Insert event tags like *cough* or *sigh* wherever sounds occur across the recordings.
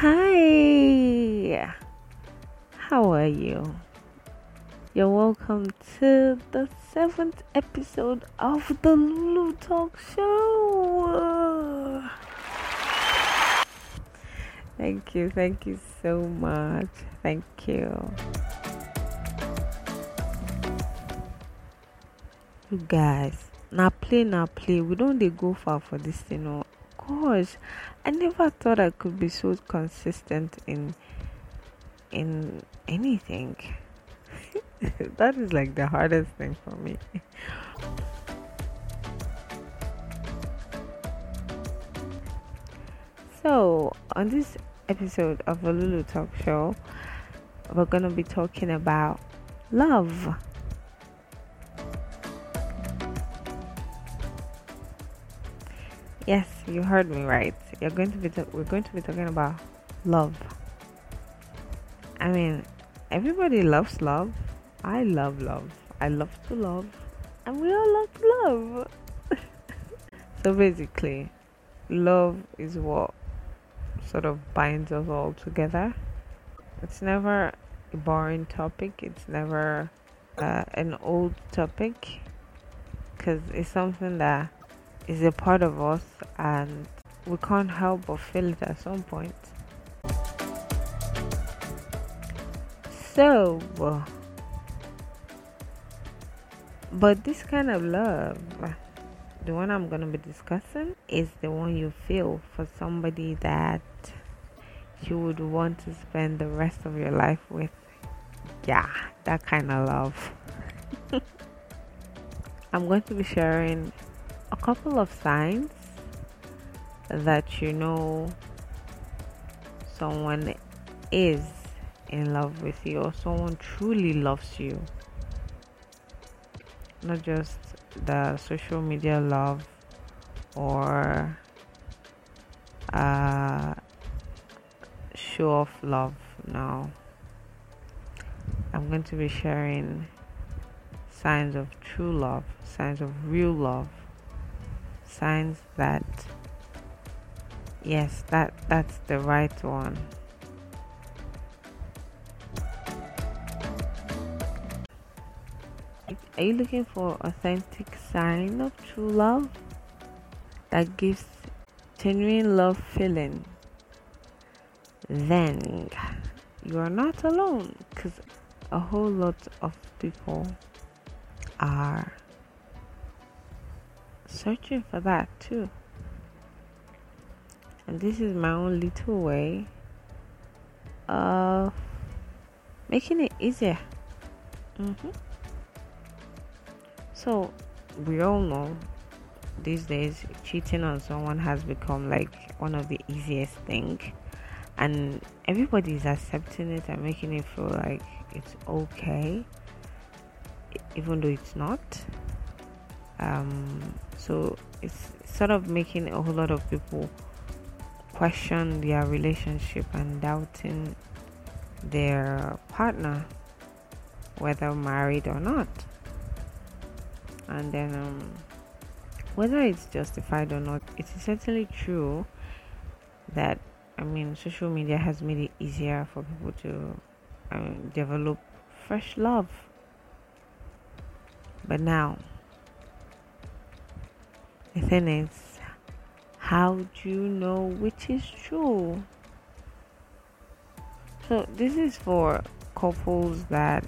Hi, how are you? You're welcome to the seventh episode of the Lulutoks Show. Thank you, thank you so much. Thank you. You guys, now play, now play. We don't they go far for this. You oh. know? Gosh, I never thought I could be so consistent in in anything. *laughs* that is like the hardest thing for me. so, on this episode of Lulutoks Show, we're going to be talking about love. Yes, you heard me right. You're going to be ta- we're going to be talking about love. I mean, everybody loves love. I love love. I love to love, and we all love to love. *laughs* so basically, love is what sort of binds us all together. It's never a boring topic. It's never uh, an old topic because it's something that is a part of us and we can't help but feel it at some point. So, but this kind of love, the one I'm going to be discussing, is the one you feel for somebody that you would want to spend the rest of your life with. Yeah, that kind of love. *laughs* I'm going to be sharing a couple of signs that you know someone is in love with you or someone truly loves you. Not just the social media love or uh, show off love. No. I'm going to be sharing signs of true love, signs of real love signs that yes that that's the right one. Are you looking for authentic sign of true love? That gives genuine love feeling? Then you are not alone because a whole lot of people are searching for that too. And this is my own little way of making it easier. Mm-hmm. So, we all know these days cheating on someone has become like one of the easiest thing and everybody is accepting it and making it feel like it's okay even though it's not um, so it's sort of making a whole lot of people question their relationship and doubting their partner, whether married or not. And then, um, whether it's justified or not, it is certainly true that I mean, social media has made it easier for people to um, develop fresh love. But now, the thing is, how do you know which is true? So this is for couples that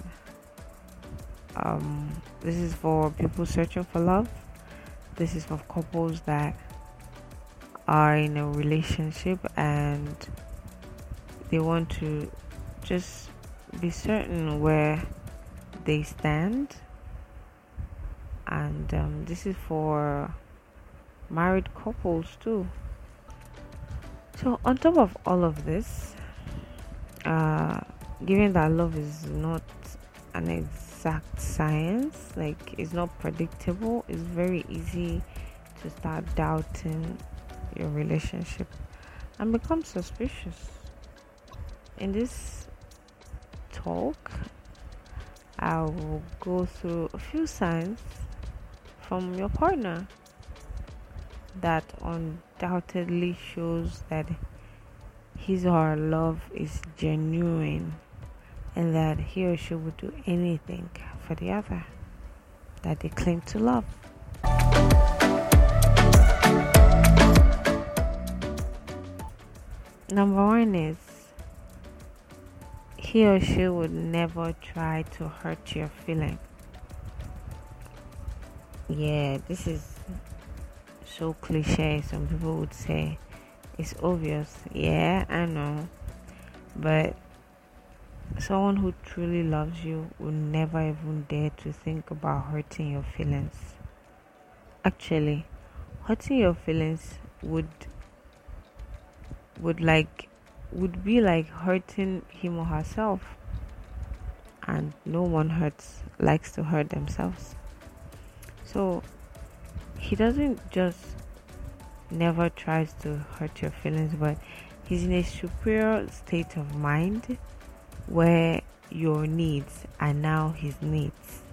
um this is for people searching for love. This is for couples that are in a relationship and they want to just be certain where they stand and um, this is for married couples too. So, on top of all of this, uh, given that love is not an exact science, like it's not predictable, it's very easy to start doubting your relationship and become suspicious. In this talk, I will go through a few signs from your partner that undoubtedly shows that his or her love is genuine and that he or she would do anything for the other that they claim to love. Number one is he or she would never try to hurt your feelings. Yeah, this is so cliche. Some people would say it's obvious. Yeah, I know. But someone who truly loves you will never even dare to think about hurting your feelings. Actually, hurting your feelings would would like would be like hurting him or herself. And no one hurts likes to hurt themselves. So he doesn't just never tries to hurt your feelings, but he's in a superior state of mind where your needs are now his needs.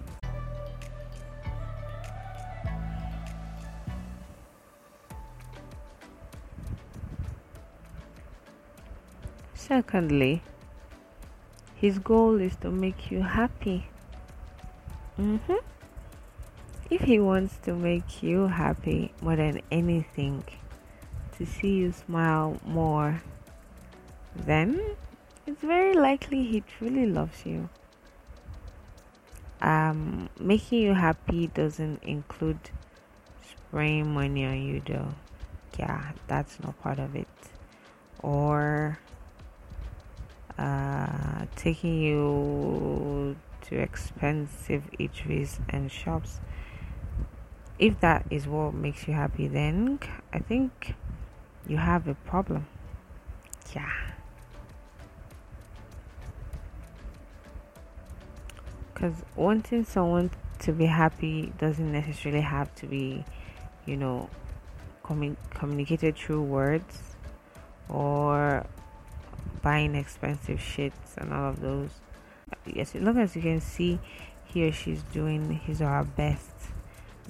Secondly, his goal is to make you happy. Mm-hmm. If he wants to make you happy more than anything, to see you smile more, then it's very likely he truly loves you. Um, making you happy doesn't include spraying money on you, though. Yeah, that's not part of it. Or uh, taking you to expensive eateries and shops if that is what makes you happy, then I think you have a problem. Yeah. Because wanting someone to be happy doesn't necessarily have to be, you know, commun- communicated through words or buying expensive shits and all of those. Yes, as long as you can see he or she's doing his or her best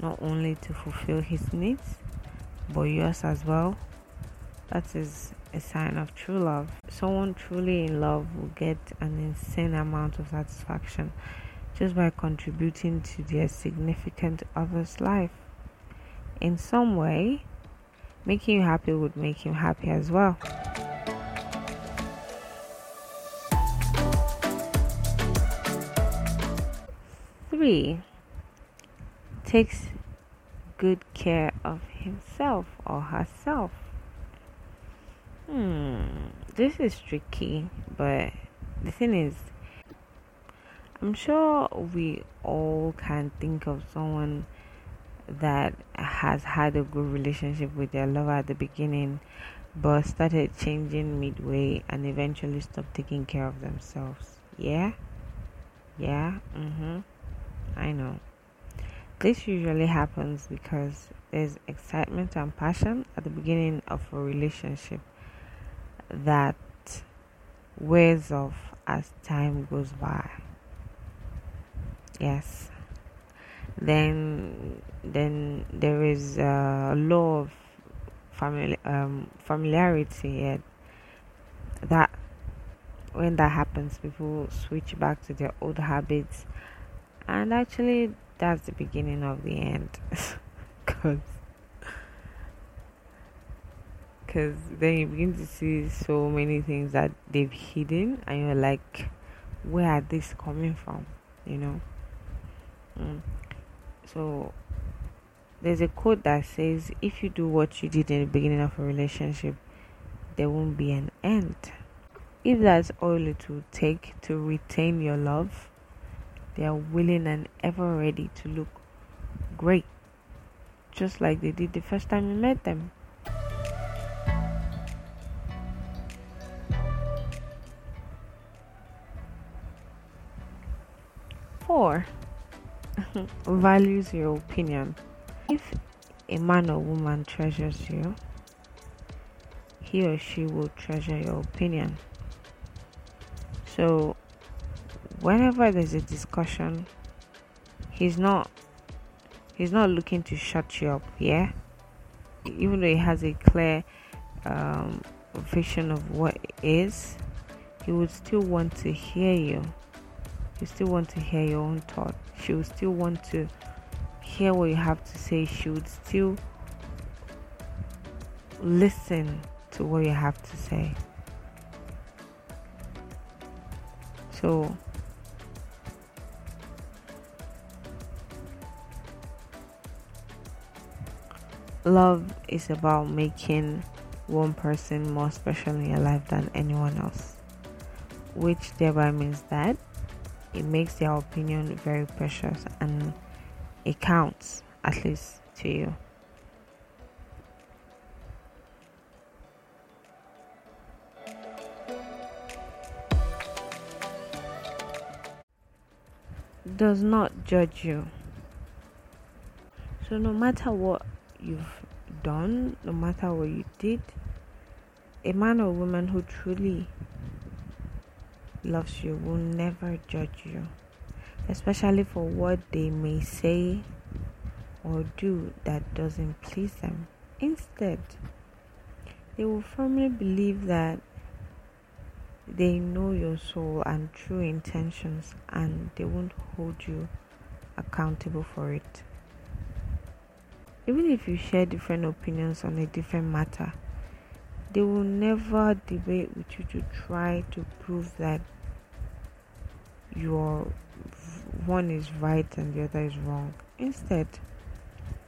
not only to fulfill his needs but yours as well. That is a sign of true love. Someone truly in love will get an insane amount of satisfaction just by contributing to their significant other's life. In some way, making you happy would make him happy as well. Three, takes good care of himself or herself. Hmm, this is tricky, but the thing is, I'm sure we all can think of someone that has had a good relationship with their lover at the beginning but started changing midway and eventually stopped taking care of themselves. Yeah? Yeah? Mm hmm. I know. This usually happens because there's excitement and passion at the beginning of a relationship that wears off as time goes by. Yes. Then, then there is a law of um, familiarity that when that happens, people switch back to their old habits, and actually that's the beginning of the end. *laughs* Because because then you begin to see so many things that they've hidden and you're like where are these coming from? You know? Mm. so there's a quote that says if you do what you did in the beginning of a relationship there won't be an end. If that's all it will take to retain your love they are willing and ever ready to look great, just like they did the first time you met them. Four, *laughs* values your opinion. If a man or woman treasures you, he or she will treasure your opinion. So whenever there's a discussion, he's not he's not looking to shut you up, yeah? Even though he has a clear um, vision of what is, he would still want to hear you. You still want to hear your own thought. She would still want to hear what you have to say. She would still listen to what you have to say. So, love is about making one person more special in your life than anyone else, which thereby means that it makes their opinion very precious and it counts, at least to you. Does not judge you. So, no matter what you've done, no matter what you did, a man or woman who truly loves you will never judge you, especially for what they may say or do that doesn't please them. Instead, they will firmly believe that they know your soul and true intentions and they won't hold you accountable for it. Even if you share different opinions on a different matter, they will never debate with you to try to prove that your one is right and the other is wrong. Instead,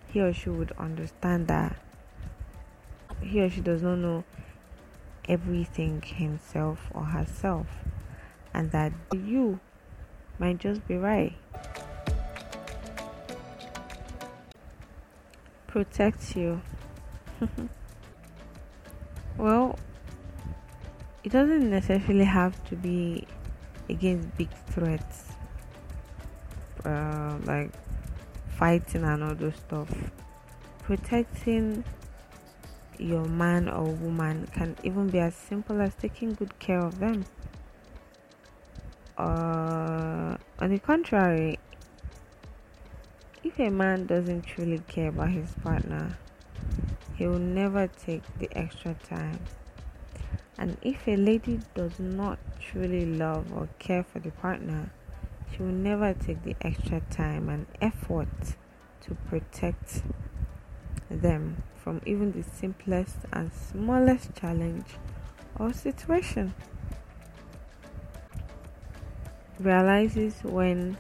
he or she would understand that he or she does not know everything himself or herself, and that you might just be right. Protect you. well, it doesn't necessarily have to be against big threats uh, like fighting and all those stuff. Protecting your man or woman can even be as simple as taking good care of them. Uh, on the contrary, a man doesn't truly care about his partner, he will never take the extra time. And if a lady does not truly love or care for the partner, she will never take the extra time and effort to protect them from even the simplest and smallest challenge or situation. Realizes when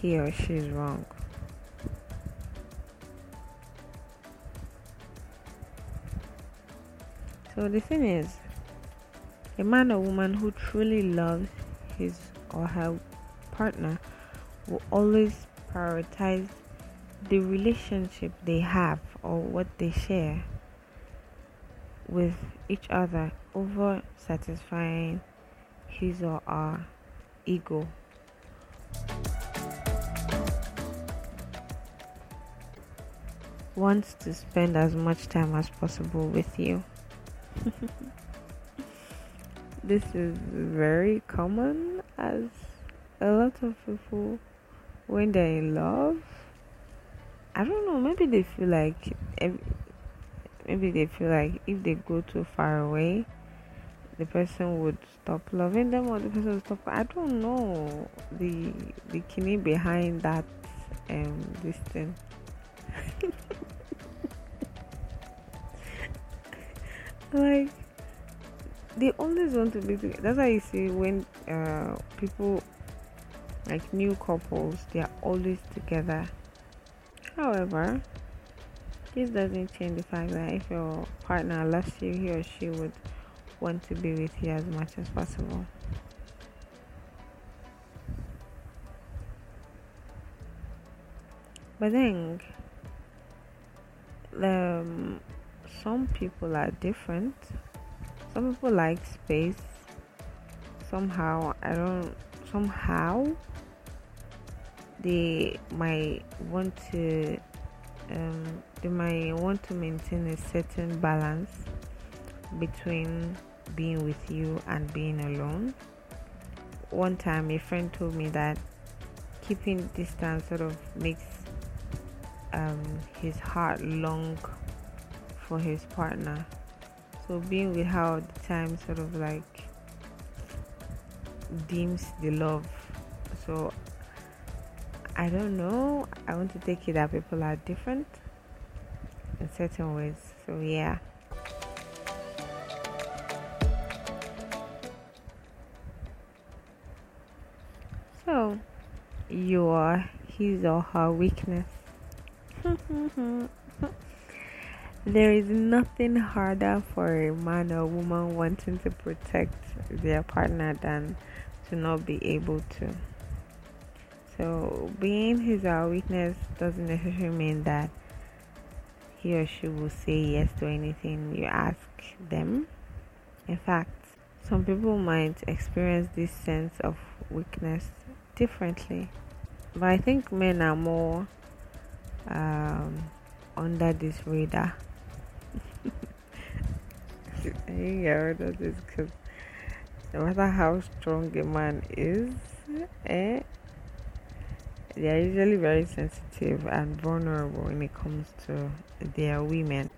he or she is wrong. So the thing is, a man or woman who truly loves his or her partner will always prioritize the relationship they have or what they share with each other over satisfying his or her ego. Wants to spend as much time as possible with you. *laughs* this is very common as a lot of people when they're in love i don't know maybe they feel like maybe they feel like if they go too far away the person would stop loving them or the person would stop i don't know the the key behind that um this thing like they always want to be together. That's why you see when uh, people like new couples, they are always together. However, this doesn't change the fact that if your partner loves you, he or she would want to be with you as much as possible. But then, um, some people are different. Some people like space. Somehow i don't somehow they might want to um, they might want to maintain a certain balance between being with you and being alone. One time a friend told me that keeping distance sort of makes um, his heart long for his partner So being with her all the time sort of like dims the love. So I don't know. I want to take it that people are different in certain ways. So yeah. So you are his or her weakness. *laughs* there is nothing harder for a man or woman wanting to protect their partner than to not be able to. So, being his or her weakness doesn't necessarily mean that he or she will say yes to anything you ask them. In fact, some people might experience this sense of weakness differently. But I think men are more um, under this radar. I think I heard of this because no matter how strong a man is, eh, they are usually very sensitive and vulnerable when it comes to their women.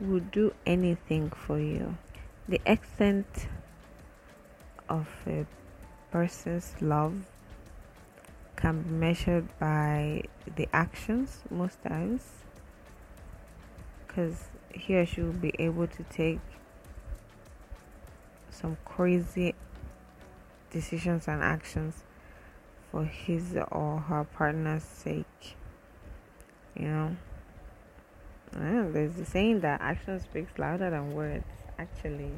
Would do anything for you. The extent of a person's love can be measured by the actions most times because he or she will be able to take some crazy decisions and actions for his or her partner's sake you know there's the saying that action speaks louder than words actually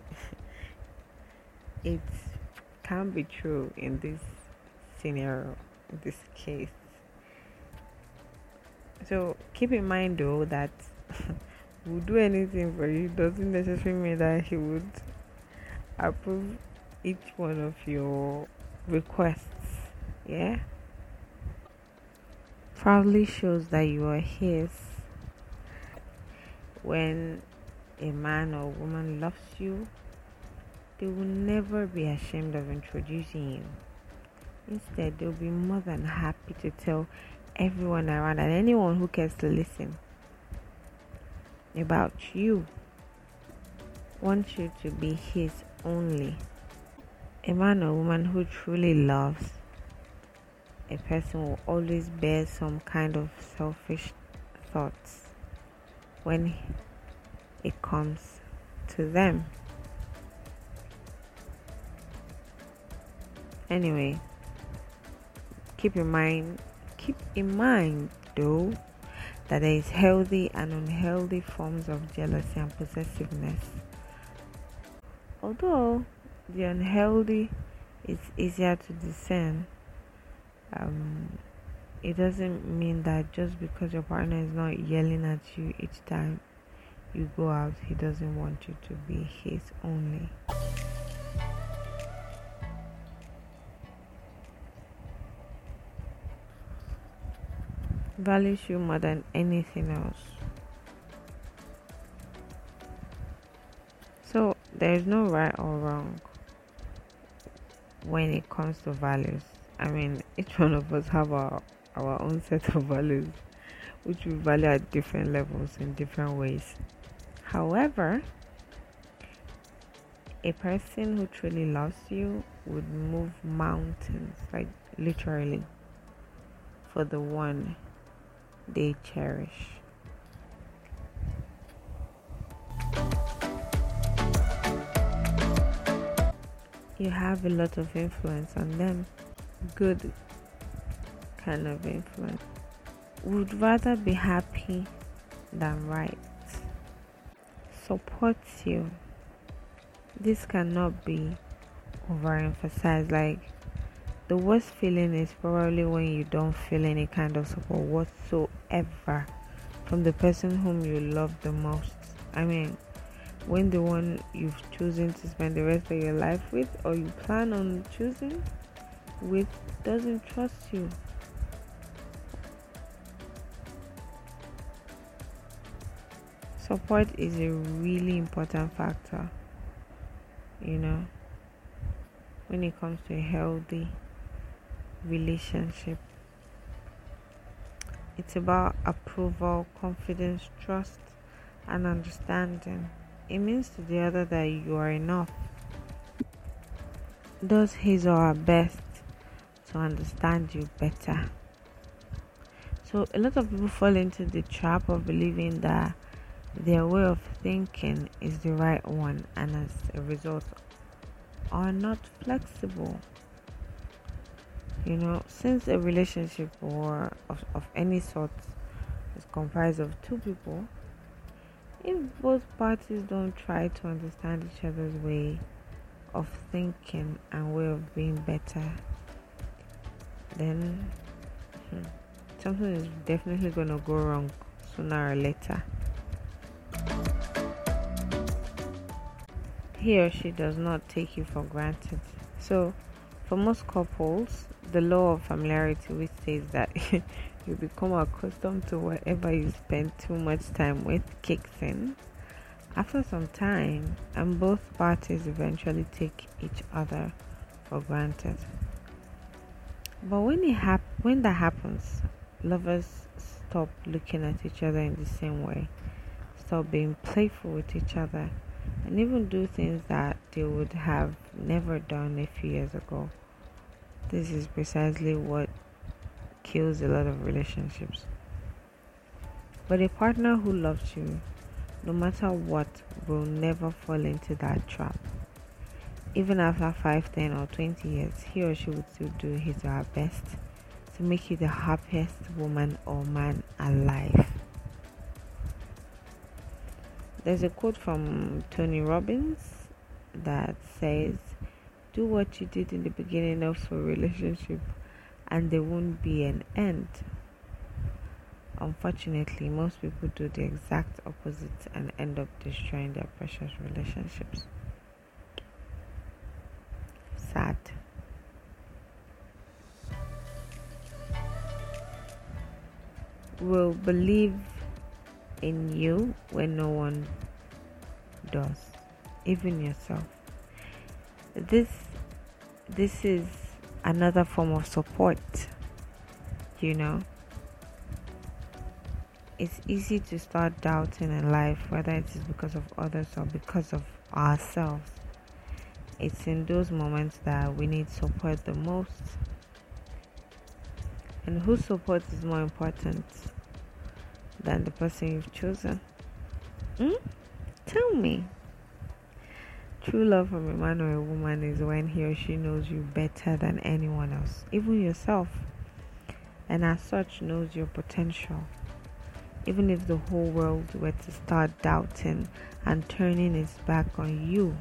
*laughs* it can be true in this scenario, in this case. So keep in mind though that *laughs* will do anything for you doesn't necessarily mean that he would approve each one of your requests. Yeah. Proudly shows that you are his. When a man or woman loves you they will never be ashamed of introducing you. Instead, they'll be more than happy to tell everyone around and anyone who cares to listen about you. Want you to be his only. A man or woman who truly loves a person will always bear some kind of selfish thoughts when it comes to them. Anyway, keep in mind, keep in mind though that there is healthy and unhealthy forms of jealousy and possessiveness. Although the unhealthy is easier to discern, um, it doesn't mean that just because your partner is not yelling at you each time you go out, he doesn't want you to be his only. Values you more than anything else. So there is no right or wrong when it comes to values. I mean, each one of us have our our own set of values, which we value at different levels in different ways. However, a person who truly loves you would move mountains, like literally, for the one they cherish. You have a lot of influence on them, good kind of influence. Would rather be happy than right. Supports you. This cannot be overemphasized. Like the worst feeling is probably when you don't feel any kind of support whatsoever from the person whom you love the most. I mean, when the one you've chosen to spend the rest of your life with or you plan on choosing with doesn't trust you. Support is a really important factor, you know, when it comes to a healthy relationship. It's about approval, confidence, trust, and understanding. it means to the other that you are enough. Does his or her best to understand you better. So, a lot of people fall into the trap of believing that their way of thinking is the right one, and as a result, are not flexible. You know, since a relationship or of, of any sort is comprised of two people, if both parties don't try to understand each other's way of thinking and way of being better, then hmm, something is definitely going to go wrong sooner or later. He or she does not take you for granted. So, for most couples, the law of familiarity which says that *laughs* you become accustomed to whatever you spend too much time with kicks in. After some time and both parties eventually take each other for granted. But when it hap- when that happens lovers stop looking at each other in the same way. Stop being playful with each other and even do things that they would have never done a few years ago this is precisely what kills a lot of relationships. But a partner who loves you, no matter what, will never fall into that trap. Even after 5, 10, or 20 years, he or she would still do his or her best to make you the happiest woman or man alive. There's a quote from Tony Robbins that says, do what you did in the beginning of a relationship and there won't be an end. Unfortunately, most people do the exact opposite and end up destroying their precious relationships. Sad. Will believe in you when no one does, even yourself. This this is another form of support you know. It's easy to start doubting in life whether it is because of others or because of ourselves. It's in those moments that we need support the most. And whose support is more important than the person you've chosen hmm? tell me True love from a man or a woman is when he or she knows you better than anyone else, even yourself, and as such knows your potential. Even if the whole world were to start doubting and turning its back on you,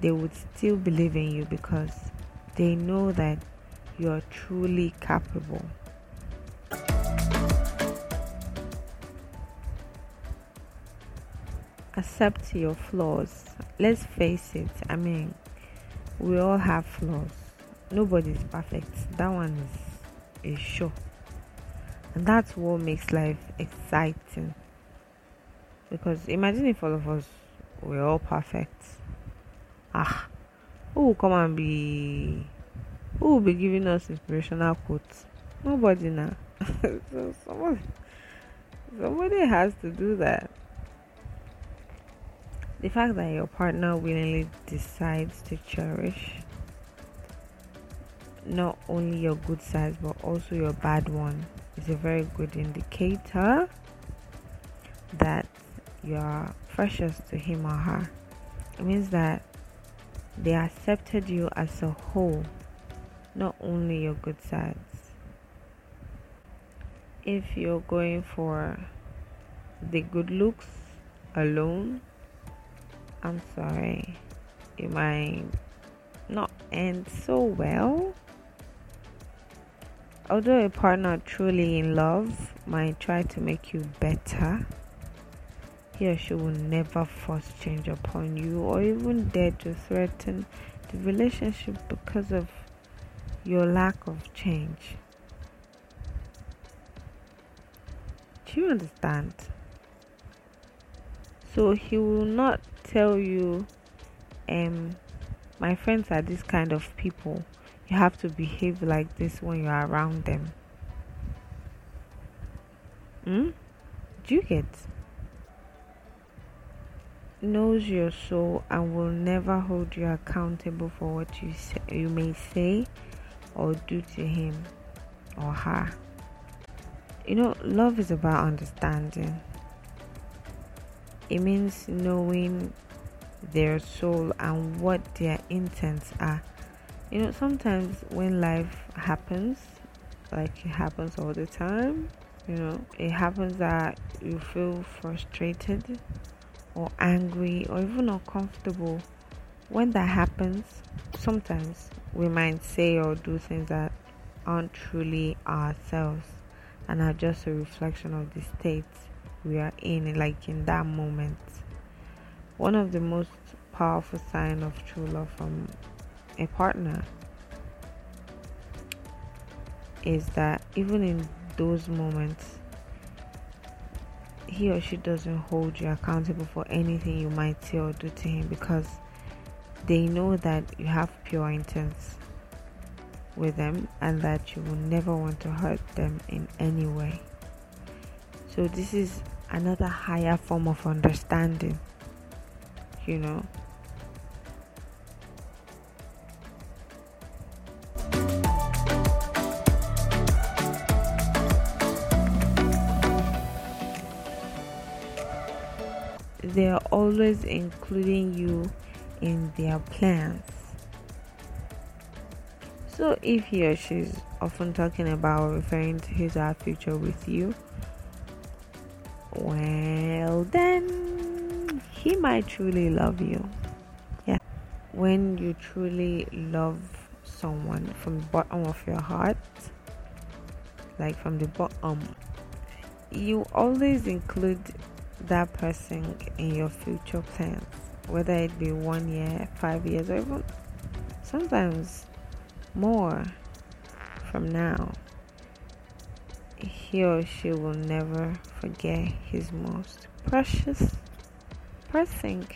they would still believe in you because they know that you are truly capable. Accept your flaws. Let's face it, I mean, we all have flaws. Nobody's perfect. That one is, is sure. And that's what makes life exciting. Because imagine if all of us were all perfect. Ah, who will come and be who will be giving us inspirational quotes? Nobody now. *laughs* so somebody somebody has to do that the fact that your partner willingly decides to cherish not only your good sides but also your bad one is a very good indicator that you are precious to him or her. It means that they accepted you as a whole, not only your good sides. If you're going for the good looks alone, I'm sorry, it might not end so well. Although a partner truly in love might try to make you better, he or she will never force change upon you or even dare to threaten the relationship because of your lack of change. Do you understand? So he will not tell you, um, my friends are this kind of people. You have to behave like this when you're around them. Hmm? Do you get? knows your soul and will never hold you accountable for what you say, you may say or do to him or her. You know, love is about understanding. It means knowing their soul and what their intents are. You know, sometimes when life happens, like it happens all the time, you know, it happens that you feel frustrated or angry or even uncomfortable. When that happens, sometimes we might say or do things that aren't truly ourselves and are just a reflection of the state we are in, like in that moment. One of the most powerful sign of true love from a partner is that even in those moments he or she doesn't hold you accountable for anything you might say or do to him because they know that you have pure intents with them and that you will never want to hurt them in any way. So, this is another higher form of understanding, you know. They are always including you in their plans. So, if he or she is often talking about referring to his or her future with you, well, then he might truly love you. Yeah. When you truly love someone from the bottom of your heart, like from the bottom, you always include that person in your future plans, whether it be one year, five years, or even sometimes more from now he or she will never forget his most precious person.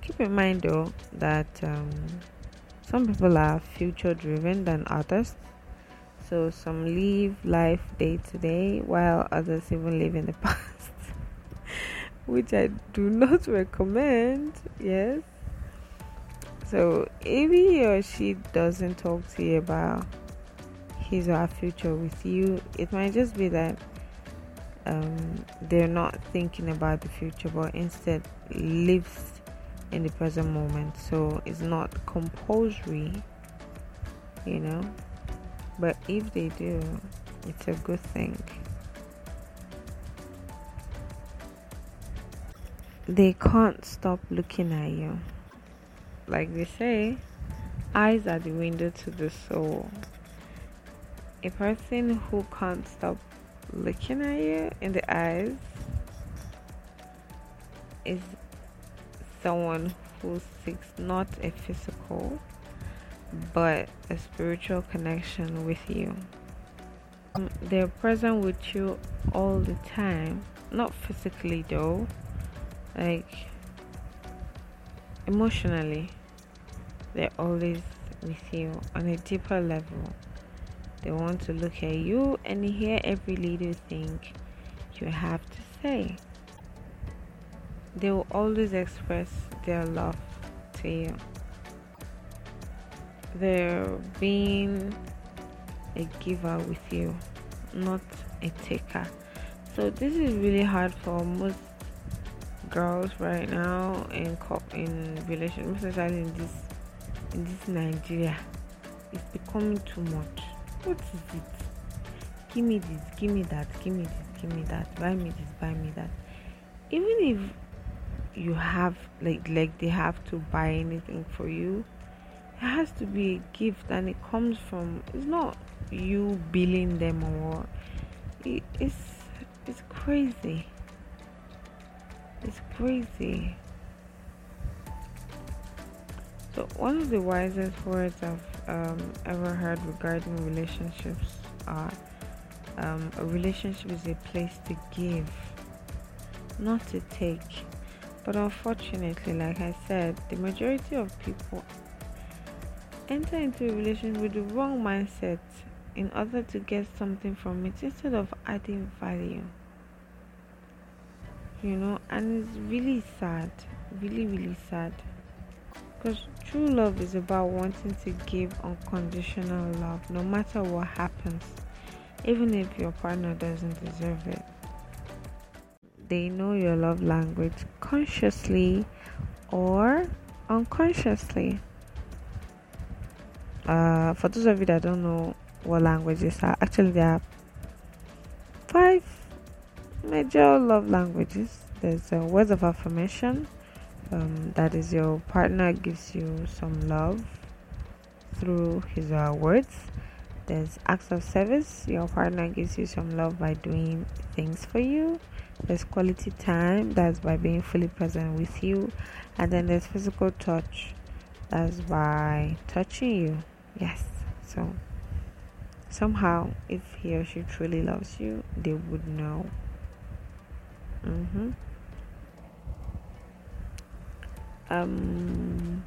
Keep in mind though that um, some people are future driven than others. So some live life day to day while others even live in the *laughs* past. Which I do not recommend, yes. So if he or she doesn't talk to you about his or her future with you, it might just be that um, they're not thinking about the future, but instead lives in the present moment. So it's not compulsory, you know. But if they do, it's a good thing. They can't stop looking at you. Like they say, eyes are the window to the soul a person who can't stop looking at you in the eyes is someone who seeks not a physical but a spiritual connection with you. Um, they're present with you all the time, not physically though, like emotionally, they're always with you on a deeper level. They want to look at you and hear every little thing you have to say. They will always express their love to you. They're being a giver with you, not a taker. So this is really hard for most girls right now in in relationships, especially in this in this Nigeria. It's becoming too much what is it? Give me this, give me that, give me this, give me that, buy me this, buy me that. Even if you have like like they have to buy anything for you, it has to be a gift and it comes from it's not you billing them or it, it's it's crazy. It's crazy. So one of the wisest words I've um, ever heard regarding relationships are um, a relationship is a place to give, not to take. But unfortunately, like I said, the majority of people enter into a relationship with the wrong mindset in order to get something from it instead of adding value. you know, and it's really sad, really, really sad. Because true love is about wanting to give unconditional love no matter what happens, even if your partner doesn't deserve it. They know your love language consciously or unconsciously. Uh, for those of you that don't know what languages are, actually, there are five major love languages. There's uh, words of affirmation. Um, that is, your partner gives you some love through his uh, words. There's acts of service. Your partner gives you some love by doing things for you. There's quality time. That's by being fully present with you. And then there's physical touch. That's by touching you. Yes. So somehow, if he or she truly loves you, they would know. Mm-hmm. Um,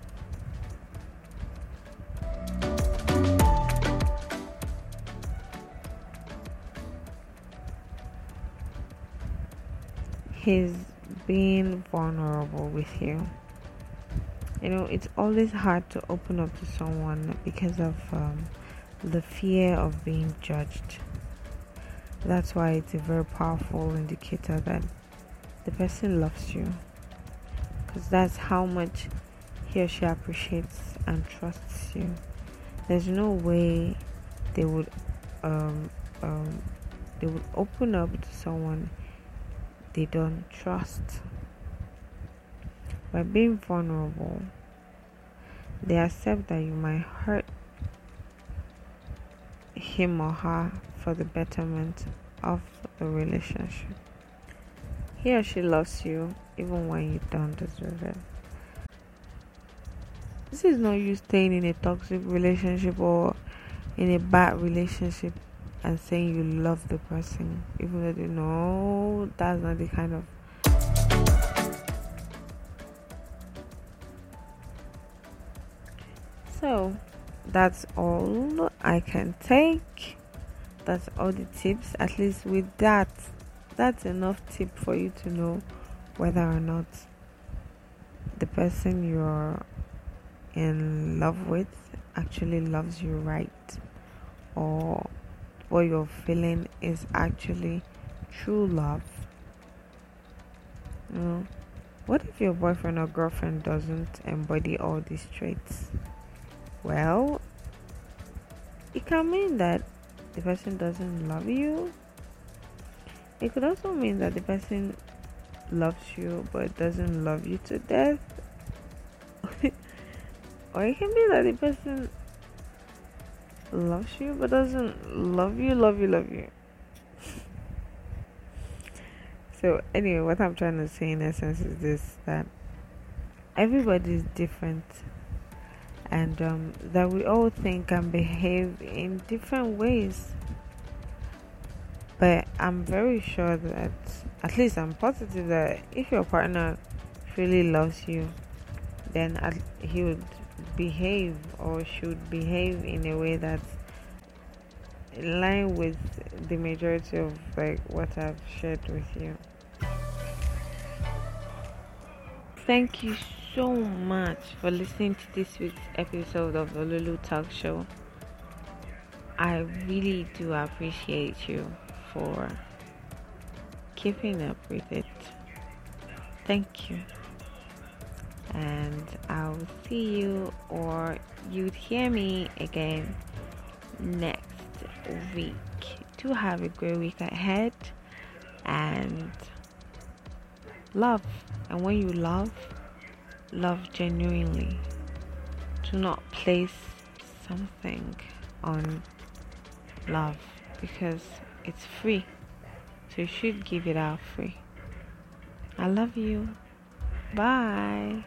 he's being vulnerable with you. You know, it's always hard to open up to someone because of um, the fear of being judged. That's why it's a very powerful indicator that the person loves you because that's how much he or she appreciates and trusts you. There's no way they would um, um, they would open up to someone they don't trust. By being vulnerable they accept that you might hurt him or her for the betterment of the relationship. He or she loves you even when you don't deserve it. This is not you staying in a toxic relationship or in a bad relationship and saying you love the person, even though you know that's not the kind of So that's all I can take. That's all the tips. At least with that, that's enough tip for you to know whether or not the person you're in love with actually loves you right or what you're feeling is actually true love. You know, what if your boyfriend or girlfriend doesn't embody all these traits? Well, it can mean that the person doesn't love you it could also mean that the person loves you but doesn't love you to death. *laughs* or it can be that the person loves you but doesn't love you, love you, love you. *laughs* so, anyway, what I'm trying to say in essence is this that everybody is different and um, that we all think and behave in different ways but I'm very sure that, at least I'm positive that if your partner really loves you, then he would behave or should behave in a way that's in line with the majority of like what I've shared with you. Thank you so much for listening to this week's episode of the Lulutoks Show. I really do appreciate you for keeping up with it. Thank you. And I'll see you or you'd hear me again next week. To have a great week ahead and love. And when you love, love genuinely. Do not place something on love because it's free. So you should give it out free. I love you. Bye.